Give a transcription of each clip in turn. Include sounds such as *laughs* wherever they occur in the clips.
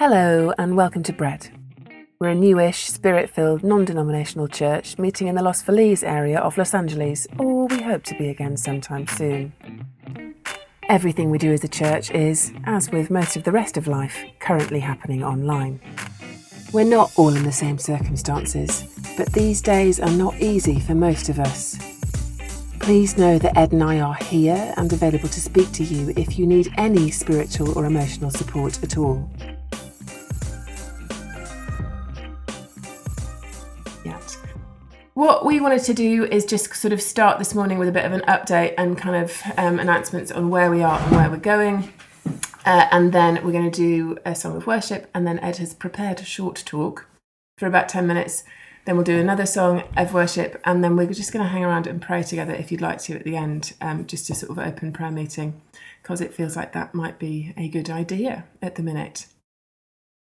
Hello, and welcome to Bread. We're a newish, spirit filled, non denominational church meeting in the Los Feliz area of Los Angeles, or we hope to be again sometime soon. Everything we do as a church is, as with most of the rest of life, currently happening online. We're not all in the same circumstances, but these days are not easy for most of us. Please know that Ed and I are here and available to speak to you if you need any spiritual or emotional support at all. We wanted to do is just sort of start this morning with a bit of an update and kind of um, announcements on where we are and where we're going. Uh, and then we're going to do a song of worship. And then Ed has prepared a short talk for about 10 minutes. Then we'll do another song of worship. And then we're just going to hang around and pray together if you'd like to at the end, um, just to sort of open prayer meeting, because it feels like that might be a good idea at the minute.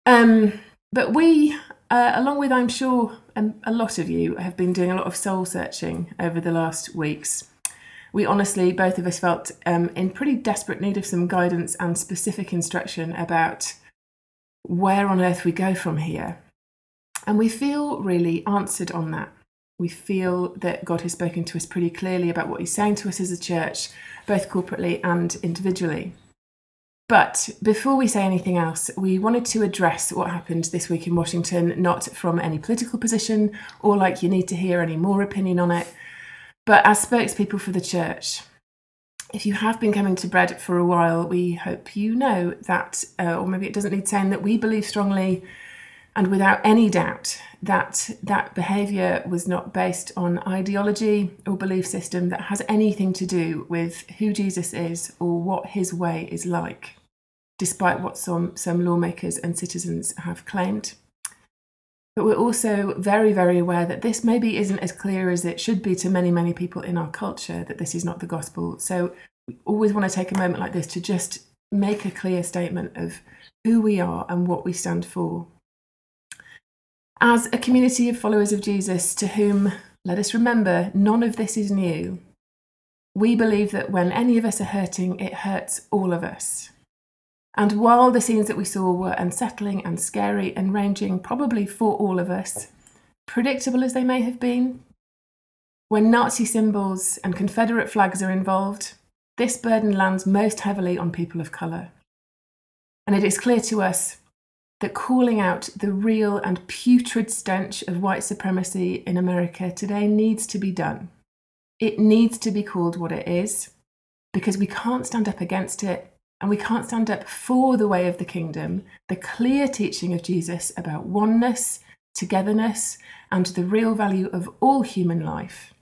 Um, but we uh, along with, I'm sure, um, a lot of you have been doing a lot of soul searching over the last weeks. We honestly, both of us, felt um, in pretty desperate need of some guidance and specific instruction about where on earth we go from here. And we feel really answered on that. We feel that God has spoken to us pretty clearly about what He's saying to us as a church, both corporately and individually. But before we say anything else, we wanted to address what happened this week in Washington, not from any political position or like you need to hear any more opinion on it, but as spokespeople for the church. If you have been coming to bread for a while, we hope you know that, uh, or maybe it doesn't need saying, that we believe strongly and without any doubt that that behaviour was not based on ideology or belief system that has anything to do with who Jesus is or what his way is like despite what some, some lawmakers and citizens have claimed. But we're also very, very aware that this maybe isn't as clear as it should be to many, many people in our culture that this is not the gospel. So we always want to take a moment like this to just make a clear statement of who we are and what we stand for. As a community of followers of Jesus to whom, let us remember, none of this is new, we believe that when any of us are hurting, it hurts all of us. And while the scenes that we saw were unsettling and scary and ranging probably for all of us, predictable as they may have been, when Nazi symbols and Confederate flags are involved, this burden lands most heavily on people of colour. And it is clear to us that calling out the real and putrid stench of white supremacy in America today needs to be done. It needs to be called what it is, because we can't stand up against it and we can't stand up for the way of the kingdom, the clear teaching of Jesus about oneness, togetherness, and the real value of all human life,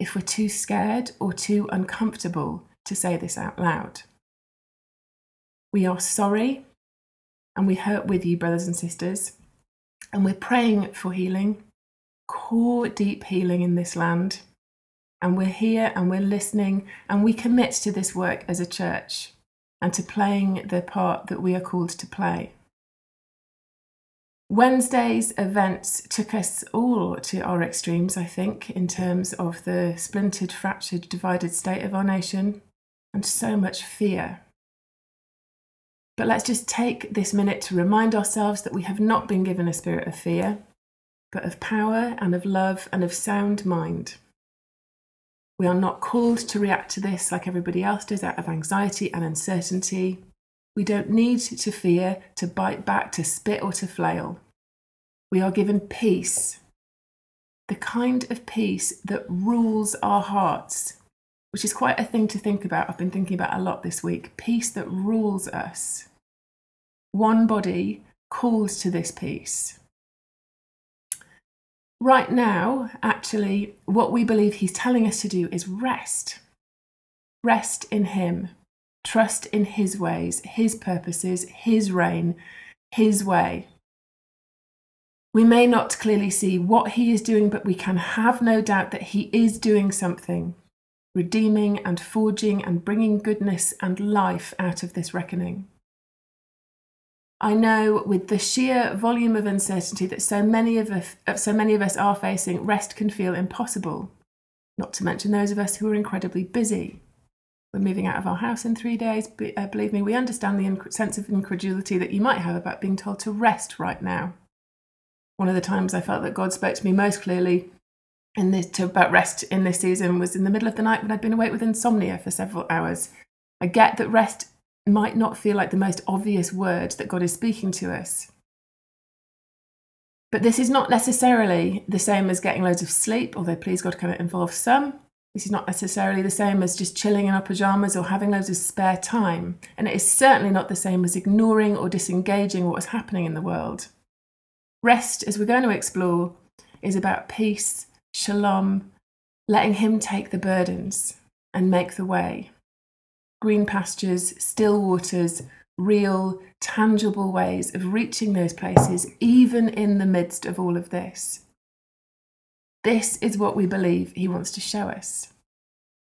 if we're too scared or too uncomfortable to say this out loud. We are sorry and we hurt with you, brothers and sisters, and we're praying for healing, core deep healing in this land. And we're here and we're listening and we commit to this work as a church and to playing the part that we are called to play. Wednesday's events took us all to our extremes, I think, in terms of the splintered, fractured, divided state of our nation and so much fear. But let's just take this minute to remind ourselves that we have not been given a spirit of fear, but of power and of love and of sound mind. We are not called to react to this like everybody else does out of anxiety and uncertainty. We don't need to fear, to bite back, to spit, or to flail. We are given peace, the kind of peace that rules our hearts, which is quite a thing to think about. I've been thinking about a lot this week. Peace that rules us. One body calls to this peace right now, actually, what we believe he's telling us to do is rest. Rest in him. Trust in his ways, his purposes, his reign, his way. We may not clearly see what he is doing, but we can have no doubt that he is doing something, redeeming and forging and bringing goodness and life out of this reckoning. I know with the sheer volume of uncertainty that so many of us, so many of us are facing, rest can feel impossible, not to mention those of us who are incredibly busy. We're moving out of our house in three days. Be, uh, believe me, we understand the inc- sense of incredulity that you might have about being told to rest right now. One of the times I felt that God spoke to me most clearly in this to, about rest in this season was in the middle of the night when I'd been awake with insomnia for several hours. I get that rest might not feel like the most obvious word that God is speaking to us. But this is not necessarily the same as getting loads of sleep, although please God, can it involve some? This is not necessarily the same as just chilling in our pajamas or having loads of spare time. And it is certainly not the same as ignoring or disengaging what is happening in the world. Rest, as we're going to explore, is about peace, shalom, letting Him take the burdens and make the way. Green pastures, still waters, real, tangible ways of reaching those places, even in the midst of all of this. This is what we believe He wants to show us.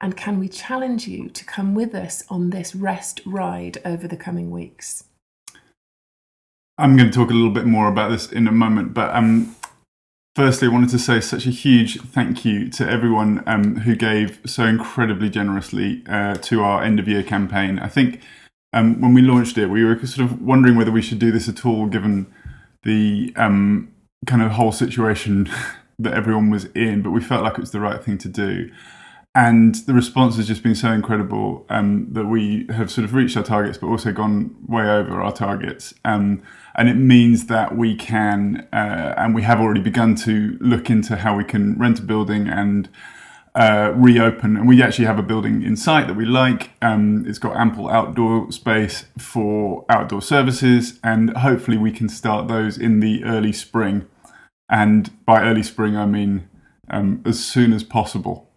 And can we challenge you to come with us on this rest ride over the coming weeks? I'm going to talk a little bit more about this in a moment, but um, firstly, I wanted to say such a huge thank you to everyone um, who gave so incredibly generously uh, to our end of year campaign. I think um, when we launched it, we were sort of wondering whether we should do this at all, given the um, kind of whole situation *laughs* that everyone was in. But we felt like it was the right thing to do, and the response has just been so incredible um, that we have sort of reached our targets, but also gone way over our targets. Um, and it means that we can, uh, and we have already begun to look into how we can rent a building and uh, reopen, and we actually have a building in sight that we like. Um, it's got ample outdoor space for outdoor services, and hopefully we can start those in the early spring. And by early spring, I mean um, as soon as possible.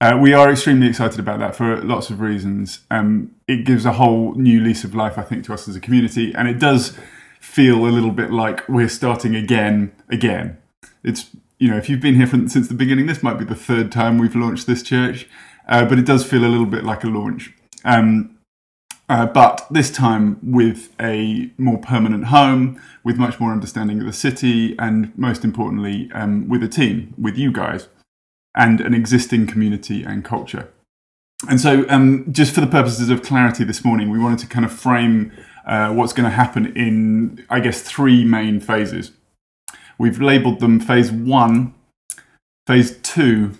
Uh, we are extremely excited about that for lots of reasons. Um, it gives a whole new lease of life, I think, to us as a community, and it does feel a little bit like we're starting again, again. It's you know, if you've been here from, since the beginning, this might be the third time we've launched this church, uh, but it does feel a little bit like a launch. Um, uh, but this time with a more permanent home, with much more understanding of the city, and most importantly, um, with a team, with you guys, and an existing community and culture. And so, um, just for the purposes of clarity this morning, we wanted to kind of frame uh, what's going to happen in, I guess, three main phases. We've labeled them phase one, phase two,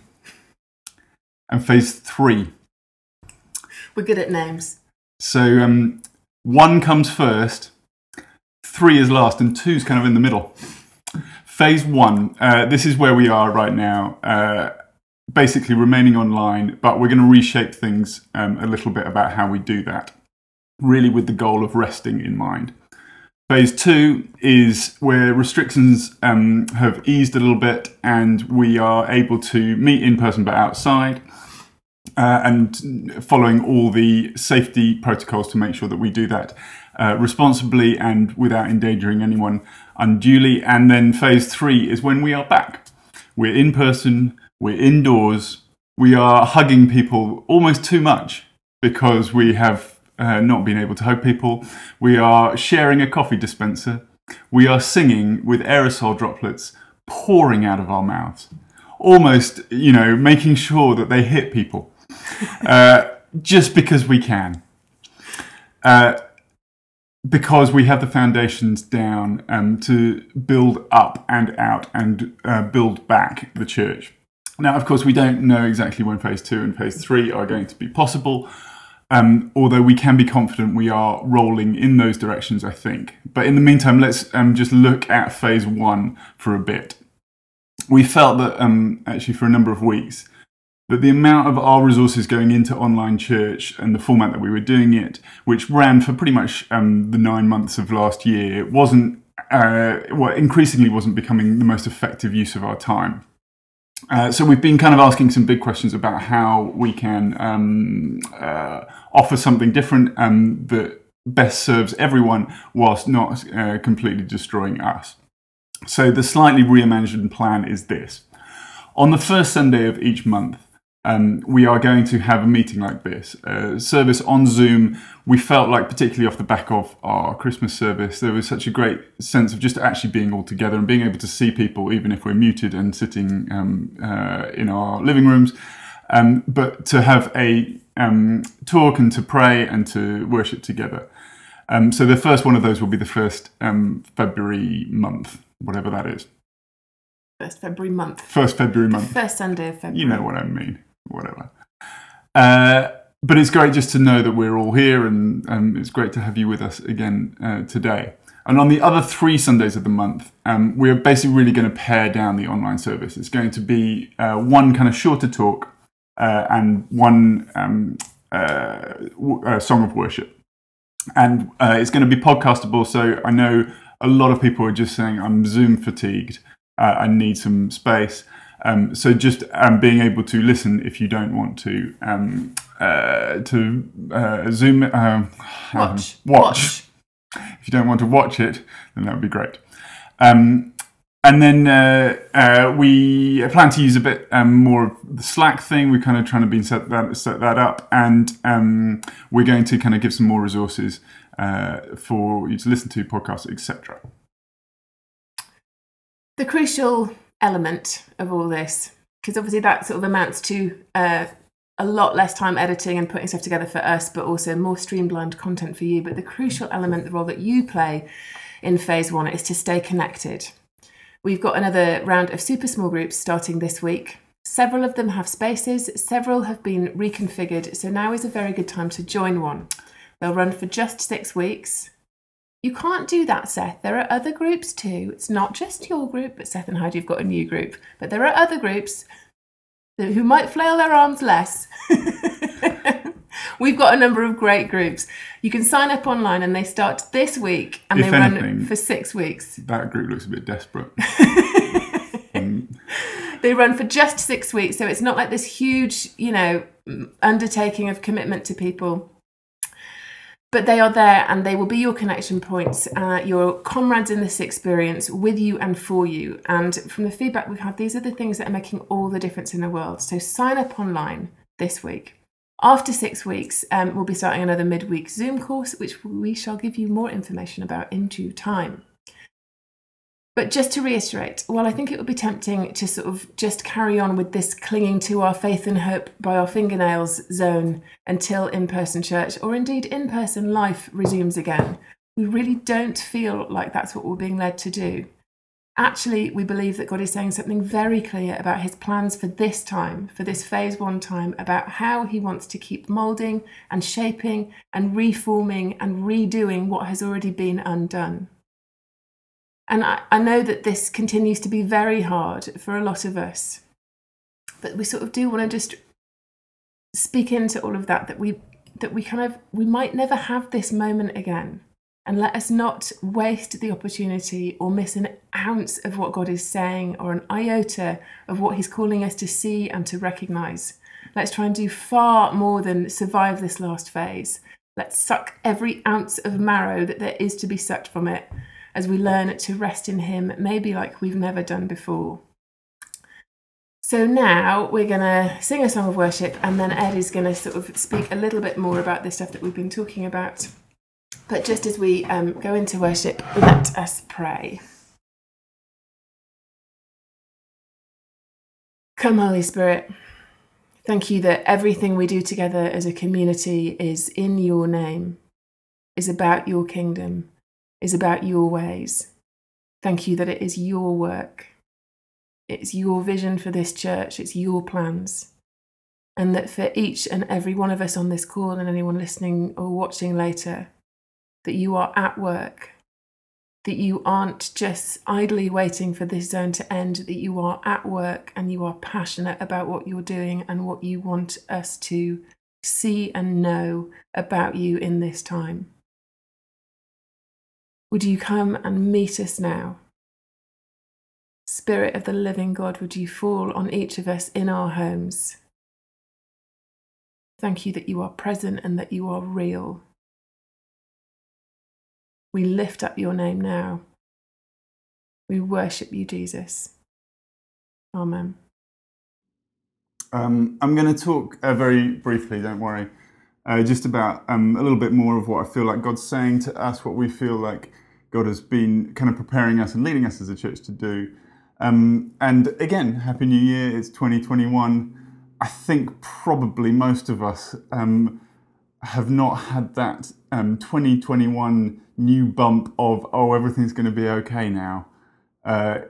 and phase three. We're good at names. So um, one comes first, three is last, and two's kind of in the middle. Phase one, uh, this is where we are right now. Uh, basically remaining online, but we're going to reshape things um, a little bit about how we do that, really with the goal of resting in mind. Phase two is where restrictions um, have eased a little bit and we are able to meet in person but outside. Uh, and following all the safety protocols to make sure that we do that uh, responsibly and without endangering anyone unduly. And then phase three is when we are back. We're in person, we're indoors, we are hugging people almost too much because we have uh, not been able to hug people. We are sharing a coffee dispenser. We are singing with aerosol droplets pouring out of our mouths, almost, you know, making sure that they hit people uh, just because we can. Uh, because we have the foundations down um, to build up and out and uh, build back the church. Now, of course, we don't know exactly when phase two and phase three are going to be possible. Um, although we can be confident we are rolling in those directions, I think. But in the meantime, let's um, just look at phase one for a bit. We felt that um, actually for a number of weeks that the amount of our resources going into online church and the format that we were doing it, which ran for pretty much um, the nine months of last year, wasn't uh, well, increasingly wasn't becoming the most effective use of our time. Uh, so we've been kind of asking some big questions about how we can um, uh, offer something different um, that best serves everyone whilst not uh, completely destroying us. So the slightly reimagined plan is this. On the first Sunday of each month, um, we are going to have a meeting like this, a service on Zoom. We felt like, particularly off the back of our Christmas service, there was such a great sense of just actually being all together and being able to see people, even if we're muted and sitting um, uh, in our living rooms. Um, but to have a um, talk and to pray and to worship together. Um, so the first one of those will be the first um, February month, whatever that is. First February month. First February month. First Sunday of February. You know what I mean. Whatever. Uh, but it's great just to know that we're all here, and um, it's great to have you with us again uh, today. And on the other three Sundays of the month, um, we're basically really going to pare down the online service. It's going to be uh, one kind of shorter talk uh, and one um, uh, w- uh, song of worship. And it's going to be podcastable. So I know a lot of people are just saying, I'm Zoom fatigued. I need some space. Um, so just um, being able to listen if you don't want to um, uh, to uh, zoom um, Watch. watch. If you don't want to watch it, then that would be great. Um, and then uh, uh, we plan to use a bit um, more of the Slack thing. We're kind of trying to be set that set that up, and um, we're going to kind of give some more resources uh, for you to listen to podcasts, etc. the crucial element of all this, because obviously that sort of amounts to uh, a lot less time editing and putting stuff together for us, but also more streamlined content for you. But the crucial element, the role that you play in phase one, is to stay connected. We've got another round of super small groups starting this week. Several of them have spaces, several have been reconfigured, so now is a very good time to join one. They'll run for just six weeks. You can't do that, Seth. There are other groups too. It's not just your group, but Seth and Heidi have got a new group. But there are other groups that- who might flail their arms less. *laughs* We've got a number of great groups. You can sign up online and they start this week and If they run for six weeks. That group looks a bit desperate. Um, *laughs* They run for just six weeks, so it's not like this huge, you know, mm, undertaking of commitment to people. But they are there and they will be your connection points, uh, your comrades in this experience with you and for you. And from the feedback we've had, these are the things that are making all the difference in the world. So sign up online this week. After six weeks, um, we'll be starting another midweek Zoom course, which we shall give you more information about in due time. But just to reiterate, while I think it would be tempting to sort of just carry on with this clinging to our faith and hope by our fingernails zone until in person church or indeed in person life resumes again, we really don't feel like that's what we're being led to do. Actually, we believe that God is saying something very clear about his plans for this time, for this phase one time, about how he wants to keep moulding and shaping and reforming and redoing what has already been undone. And I, I know that this continues to be very hard for a lot of us. But we sort of do want to just speak into all of that, that we that we kind of we might never have this moment again. And let us not waste the opportunity or miss an ounce of what God is saying or an iota of what He's calling us to see and to recognize. Let's try and do far more than survive this last phase. Let's suck every ounce of marrow that there is to be sucked from it as we learn to rest in Him, maybe like we've never done before. So now we're going to sing a song of worship, and then Ed is going to sort of speak a little bit more about the stuff that we've been talking about. But just as we um, go into worship, let us pray. Come, Holy Spirit. Thank you that everything we do together as a community is in your name, is about your kingdom, is about your ways. Thank you that it is your work. It's your vision for this church, it's your plans. And that for each and every one of us on this call and anyone listening or watching later, that you are at work, that you aren't just idly waiting for this zone to end, that you are at work and you are passionate about what you're doing and what you want us to see and know about you in this time. Would you come and meet us now? Spirit of the living God, would you fall on each of us in our homes? Thank you that you are present and that you are real. We lift up your name now. We worship you, Jesus. Amen. Um, I'm going to talk uh, very briefly, don't worry, uh, just about um, a little bit more of what I feel like God's saying to us, what we feel like God has been kind of preparing us and leading us as a church to do. Um, and again, Happy New Year, it's 2021. I think probably most of us um, have not had that um, 2021 new bump of, oh, everything's going to be okay now. Uh,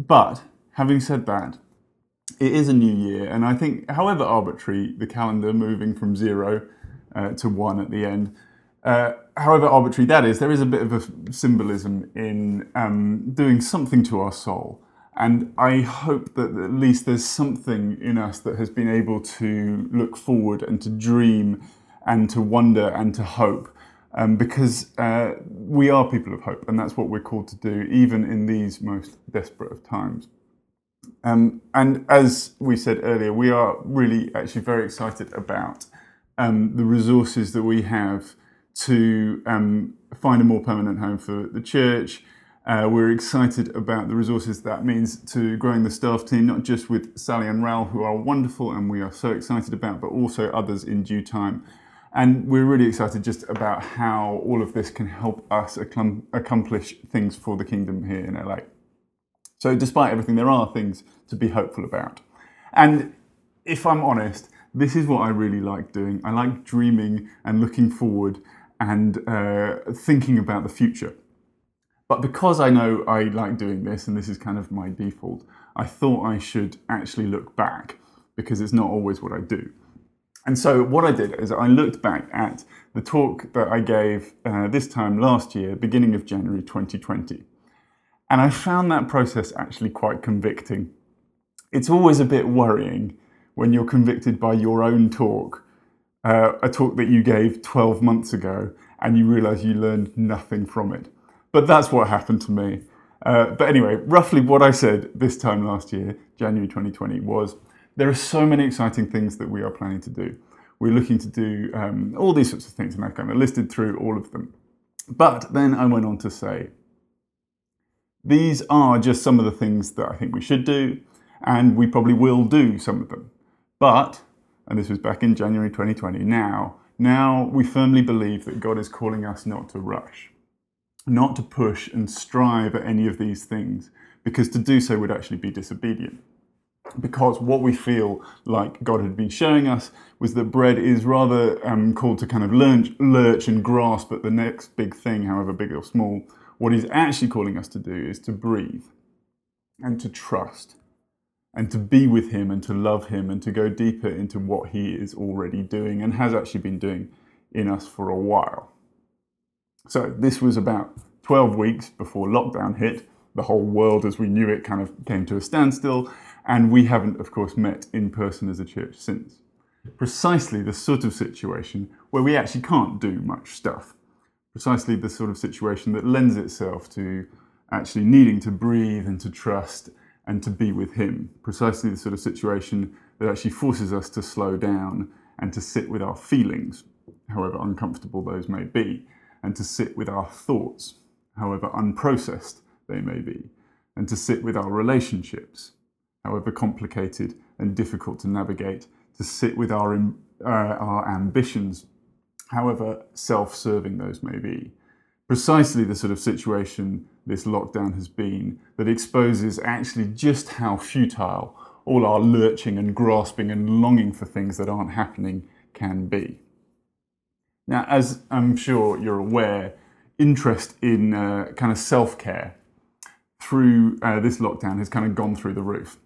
but having said that, it is a new year, and I think, however arbitrary the calendar moving from zero uh, to one at the end, uh, however arbitrary that is, there is a bit of a symbolism in um, doing something to our soul. And I hope that at least there's something in us that has been able to look forward and to dream and to wonder and to hope. Um, because uh, we are people of hope, and that's what we're called to do, even in these most desperate of times. Um, and as we said earlier, we are really actually very excited about um, the resources that we have to um, find a more permanent home for the church. Uh, we're excited about the resources that means to growing the staff team, not just with Sally and Raoul, who are wonderful and we are so excited about, but also others in due time. And we're really excited just about how all of this can help us accomplish things for the kingdom here in LA. So, despite everything, there are things to be hopeful about. And if I'm honest, this is what I really like doing. I like dreaming and looking forward and uh, thinking about the future. But because I know I like doing this, and this is kind of my default, I thought I should actually look back because it's not always what I do. And so, what I did is I looked back at the talk that I gave uh, this time last year, beginning of January 2020. And I found that process actually quite convicting. It's always a bit worrying when you're convicted by your own talk, uh, a talk that you gave 12 months ago, and you realize you learned nothing from it. But that's what happened to me. Uh, but anyway, roughly what I said this time last year, January 2020, was there are so many exciting things that we are planning to do. We're looking to do um, all these sorts of things, and I kind of listed through all of them. But then I went on to say, these are just some of the things that I think we should do, and we probably will do some of them. But, and this was back in January 2020, now, now we firmly believe that God is calling us not to rush, not to push and strive at any of these things, because to do so would actually be disobedient. Because what we feel like God had been showing us was that bread is rather um, called to kind of lurch, lurch and grasp at the next big thing, however big or small, what he's actually calling us to do is to breathe and to trust and to be with him and to love him and to go deeper into what he is already doing and has actually been doing in us for a while. So, this was about 12 weeks before lockdown hit. The whole world as we knew it kind of came to a standstill, and we haven't, of course, met in person as a church since. Precisely the sort of situation where we actually can't do much stuff precisely the sort of situation that lends itself to actually needing to breathe and to trust and to be with Him. Precisely the sort of situation that actually forces us to slow down and to sit with our feelings, however uncomfortable those may be, and to sit with our thoughts, however unprocessed they may be, and to sit with our relationships, however complicated and difficult to navigate, to sit with our, uh, our ambitions, however self serving those may be. Precisely the sort of situation this lockdown has been that exposes actually just how futile all our lurching and grasping and longing for things that aren't happening can be. Now, as I'm sure you're aware, interest in uh, kind of self care through uh, this lockdown has kind of gone through the roof.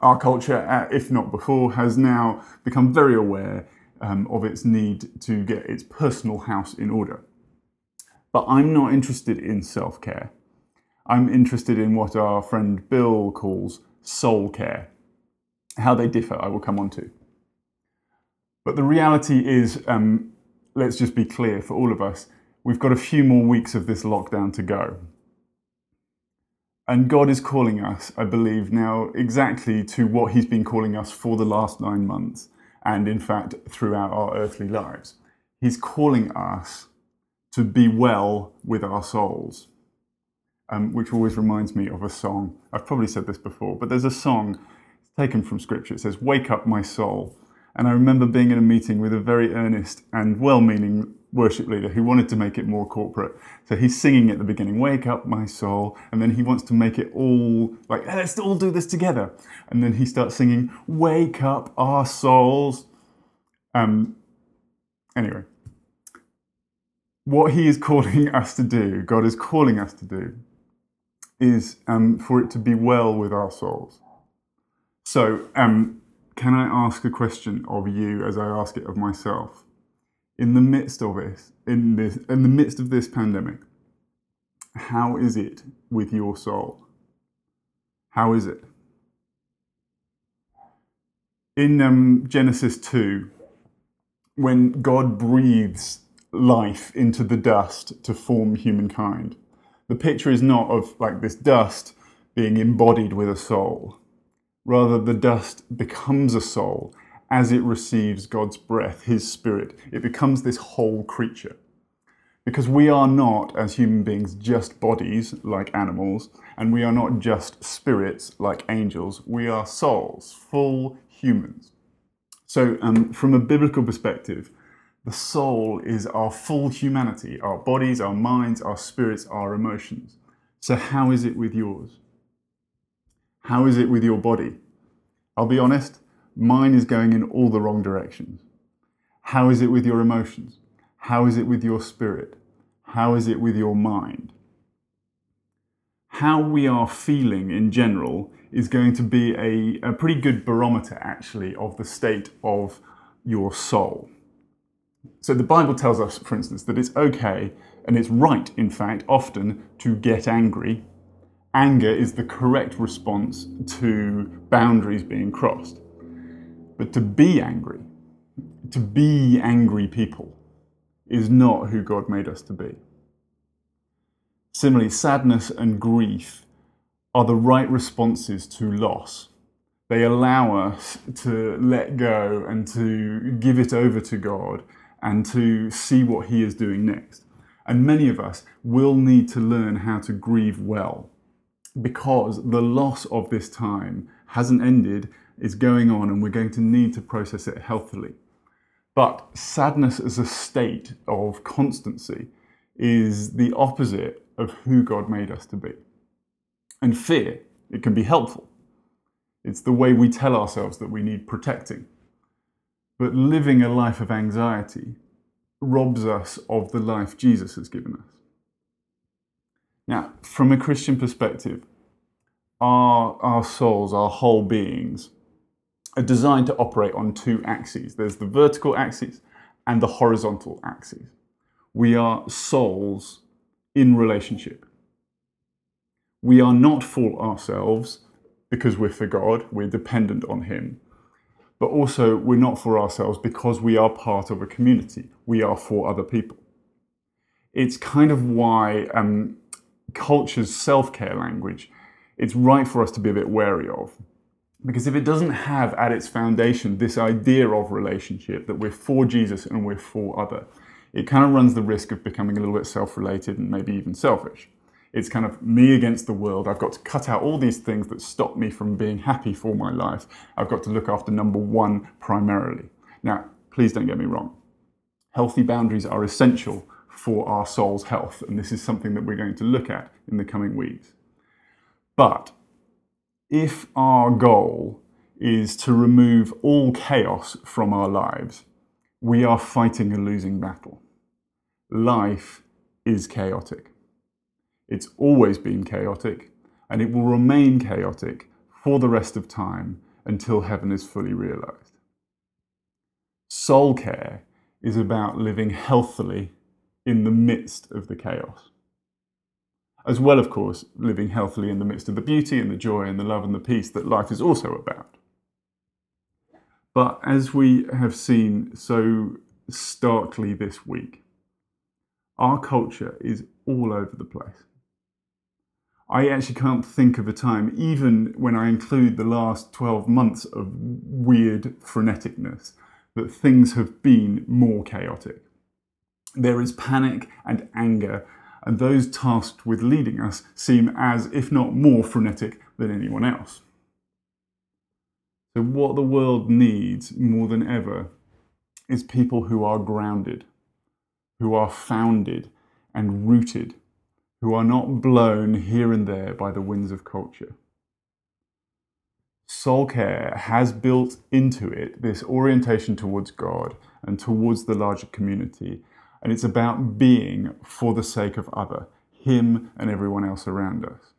Our culture, uh, if not before, has now become very aware um, of its need to get its personal house in order. But I'm not interested in self care. I'm interested in what our friend Bill calls soul care. How they differ, I will come on to. But the reality is, um, let's just be clear for all of us, we've got a few more weeks of this lockdown to go. And God is calling us, I believe, now exactly to what He's been calling us for the last nine months and in fact throughout our earthly lives. He's calling us to be well with our souls, um, which always reminds me of a song. I've probably said this before, but there's a song taken from scripture. It says, Wake up, my soul, And I remember being in a meeting with a very earnest and well meaning worship leader who wanted to make it more corporate. So he's singing at the beginning, Wake up, my soul. And then he wants to make it all like, let's all do this together. And then he starts singing, Wake up, our souls. Um, anyway, what he is calling us to do, God is calling us to do, is um, for it to be well with our souls. So, um, can I ask a question of you as I ask it of myself? In the midst of this, in this, in the midst of this pandemic, how is it with your soul? How is it? In um, Genesis 2, when God breathes life into the dust to form humankind, the picture is not of like this dust being embodied with a soul. Rather, the dust becomes a soul as it receives God's breath, His Spirit. It becomes this whole creature. Because we are not, as human beings, just bodies like animals, and we are not just spirits like angels. We are souls, full humans. So, um, from a biblical perspective, the soul is our full humanity, our bodies, our minds, our spirits, our emotions. So, how is it with yours? How is it with your body? I'll be honest, mine is going in all the wrong directions. How is it with your emotions? How is it with your spirit? How is it with your mind? How we are feeling in general is going to be a, a pretty good barometer, actually, of the state of your soul. So the Bible tells us, for instance, that it's okay and it's right, in fact, often to get angry. Anger is the correct response to boundaries being crossed. But to be angry, to be angry people, is not who God made us to be. Similarly, sadness and grief are the right responses to loss. They allow us to let go and to give it over to God and to see what He is doing next. And many of us will need to learn how to grieve well because the loss of this time hasn't ended, it's going on, and we're going to need to process it healthily. But sadness as a state of constancy is the opposite of who God made us to be. And fear, it can be helpful. It's the way we tell ourselves that we need protecting. But living a life of anxiety robs us of the life Jesus has given us. Now, from a Christian perspective, our, our souls, our whole beings, are designed to operate on two axes there's the vertical axis and the horizontal axis. We are souls in relationship. We are not for ourselves because we're for God, we're dependent on Him but also we're not for ourselves because we are part of a community. We are for other people. It's kind of why um, culture's self care language, it's right for us to be a bit wary of. Because if it doesn't have at its foundation this idea of relationship, that we're for Jesus and we're for other, it kind of runs the risk of becoming a little bit self related and maybe even selfish. It's kind of me against the world. I've got to cut out all these things that stop me from being happy for my life. I've got to look after number one primarily. Now, please don't get me wrong. Healthy boundaries are essential for our soul's health, and this is something that we're going to look at in the coming weeks. But if our goal is to remove all chaos from our lives, we are fighting a losing battle. Life is chaotic. It's always been chaotic, and it will remain chaotic for the rest of time until heaven is fully realized. Soul care is about living healthily in the midst of the chaos. As well, of course, living healthily in the midst of the beauty and the joy and the love and the peace that life is also about. But as we have seen so starkly this week, our culture is all over the place. I actually can't think of a time, even when I include the last 12 months of weird freneticness, that things have been more chaotic. There is panic and anger, and those tasked with leading us seem as, if not more frenetic than anyone else. So, what the world needs more than ever is people who are grounded, who are founded and rooted, who are not blown here and there by the winds of culture. Soul care has built into it this orientation towards God and towards the larger community. And it's about being for the sake of other, Him and everyone else around us.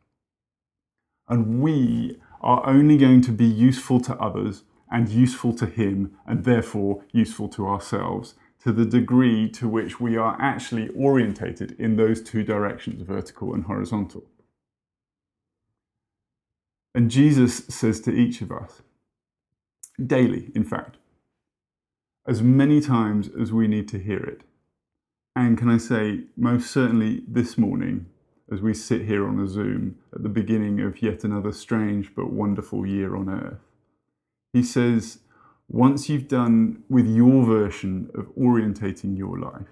And we are only going to be useful to others and useful to Him, and therefore useful to ourselves, to the degree to which we are actually orientated in those two directions, vertical and horizontal. And Jesus says to each of us, daily, in fact, as many times as we need to hear it. And can I say, most certainly this morning, as we sit here on a Zoom at the beginning of yet another strange but wonderful year on earth. He says, once you've done with your version of orientating your life,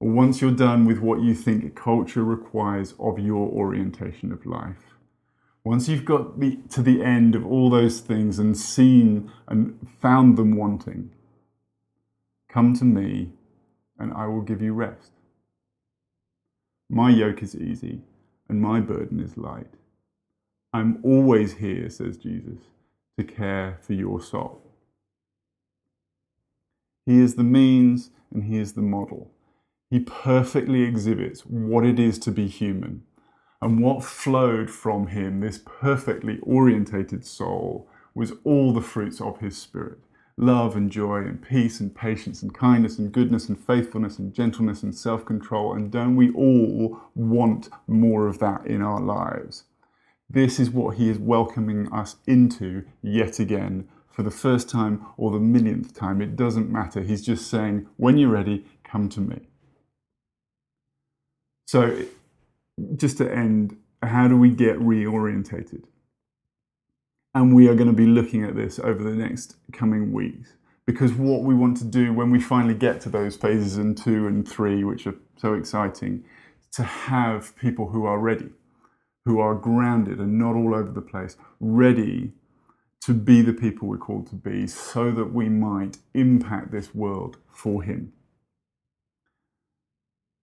or once you're done with what you think culture requires of your orientation of life, once you've got the, to the end of all those things and seen and found them wanting, come to me and I will give you rest. My yoke is easy and my burden is light. I'm always here, says Jesus, to care for your soul. He is the means and he is the model. He perfectly exhibits what it is to be human and what flowed from him, this perfectly orientated soul, was all the fruits of his spirit love and joy and peace and patience and kindness and goodness and faithfulness and gentleness and self control. And don't we all want more of that in our lives? This is what he is welcoming us into yet again for the first time or the millionth time. It doesn't matter. He's just saying, when you're ready, come to me. So, just to end, how do we get reorientated? And we are going to be looking at this over the next coming weeks. Because what we want to do when we finally get to those phases in two and three, which are so exciting, to have people who are ready, who are grounded and not all over the place, ready to be the people we're called to be so that we might impact this world for Him.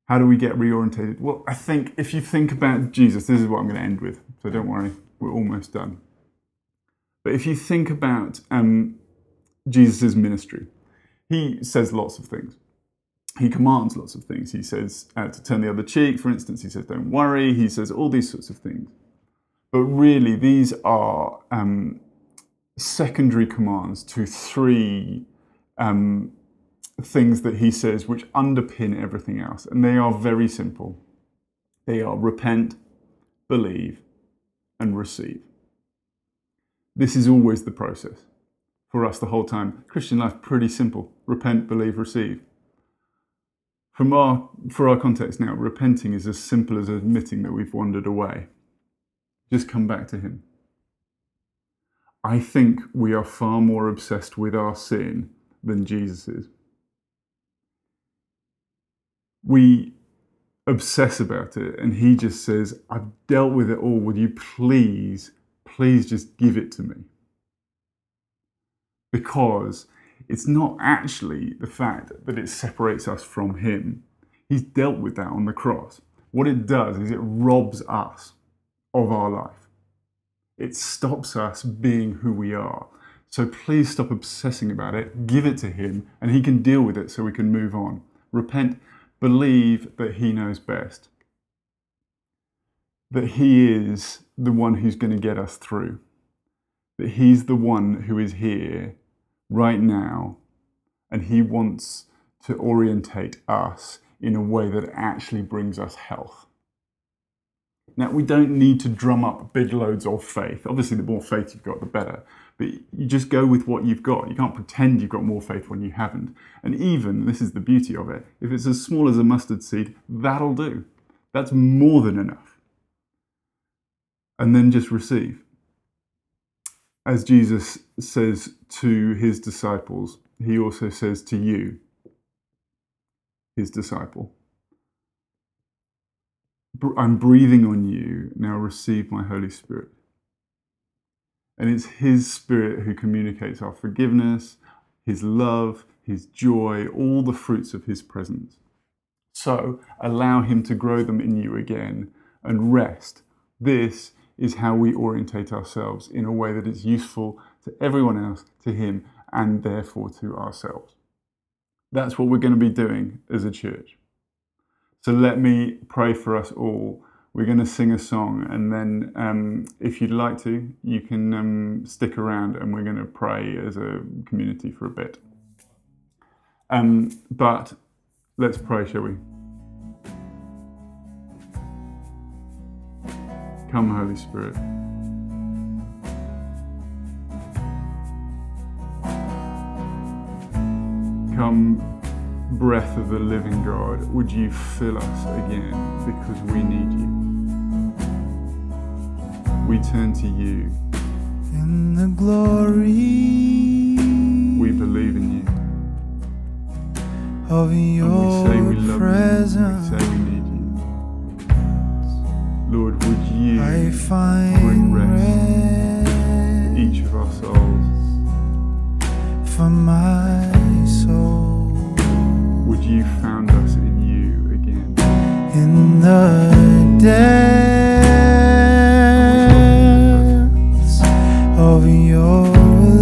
How do we get reorientated? Well, I think if you think about Jesus, this is what I'm going to end with, so don't worry, we're almost done. But if you think about um, Jesus' ministry, he says lots of things. He commands lots of things. He says uh, to turn the other cheek, for instance. He says, don't worry. He says all these sorts of things. But really, these are um, secondary commands to three um, things that he says which underpin everything else. And they are very simple they are repent, believe, and receive. This is always the process for us the whole time. Christian life, pretty simple repent, believe, receive. From our, for our context now, repenting is as simple as admitting that we've wandered away. Just come back to Him. I think we are far more obsessed with our sin than Jesus is. We obsess about it, and He just says, I've dealt with it all. Will you please please just give it to me. Because it's not actually the fact that it separates us from Him. He's dealt with that on the cross. What it does is it robs us of our life, it stops us being who we are. So please stop obsessing about it, give it to Him, and He can deal with it so we can move on. Repent, believe that He knows best that He is the one who's going to get us through, that He's the one who is here right now, and He wants to orientate us in a way that actually brings us health. Now, we don't need to drum up big loads of faith. Obviously, the more faith you've got, the better. But you just go with what you've got. You can't pretend you've got more faith when you haven't. And even, this is the beauty of it, if it's as small as a mustard seed, that'll do. That's more than enough and then just receive. As Jesus says to his disciples, he also says to you, his disciple, I'm breathing on you, now receive my Holy Spirit. And it's His Spirit who communicates our forgiveness, His love, His joy, all the fruits of His presence. So allow Him to grow them in you again and rest. This is how we orientate ourselves in a way that is useful to everyone else, to Him, and therefore to ourselves. That's what we're going to be doing as a church. So let me pray for us all. We're going to sing a song, and then um, if you'd like to, you can um, stick around and we're going to pray as a community for a bit. Um, but let's pray, shall we? Come, Holy Spirit. Come, breath of the living God, would you fill us again because we need you? We turn to you. In the glory We believe in you. of And your we say we love presence, you. We say we need you. Lord, would you I bring find rest rest to each of our souls? for my the depths of your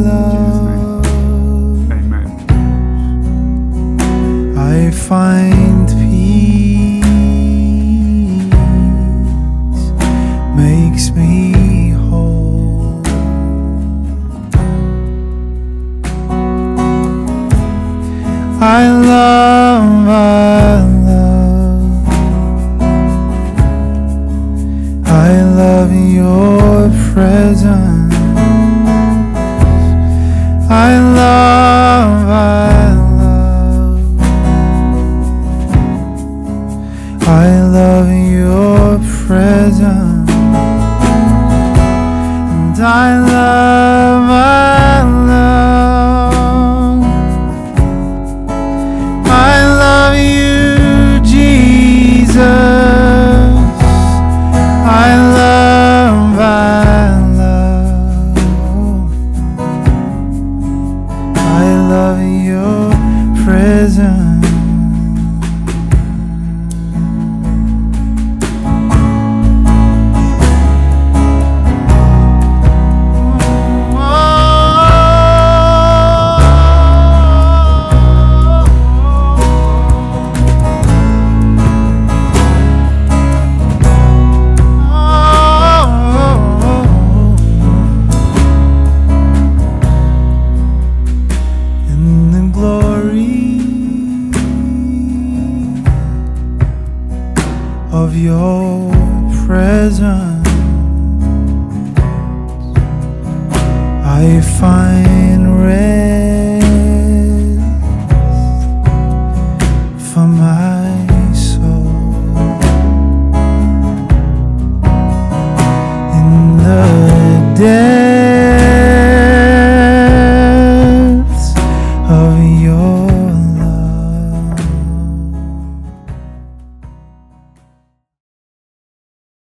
love. Amen. I find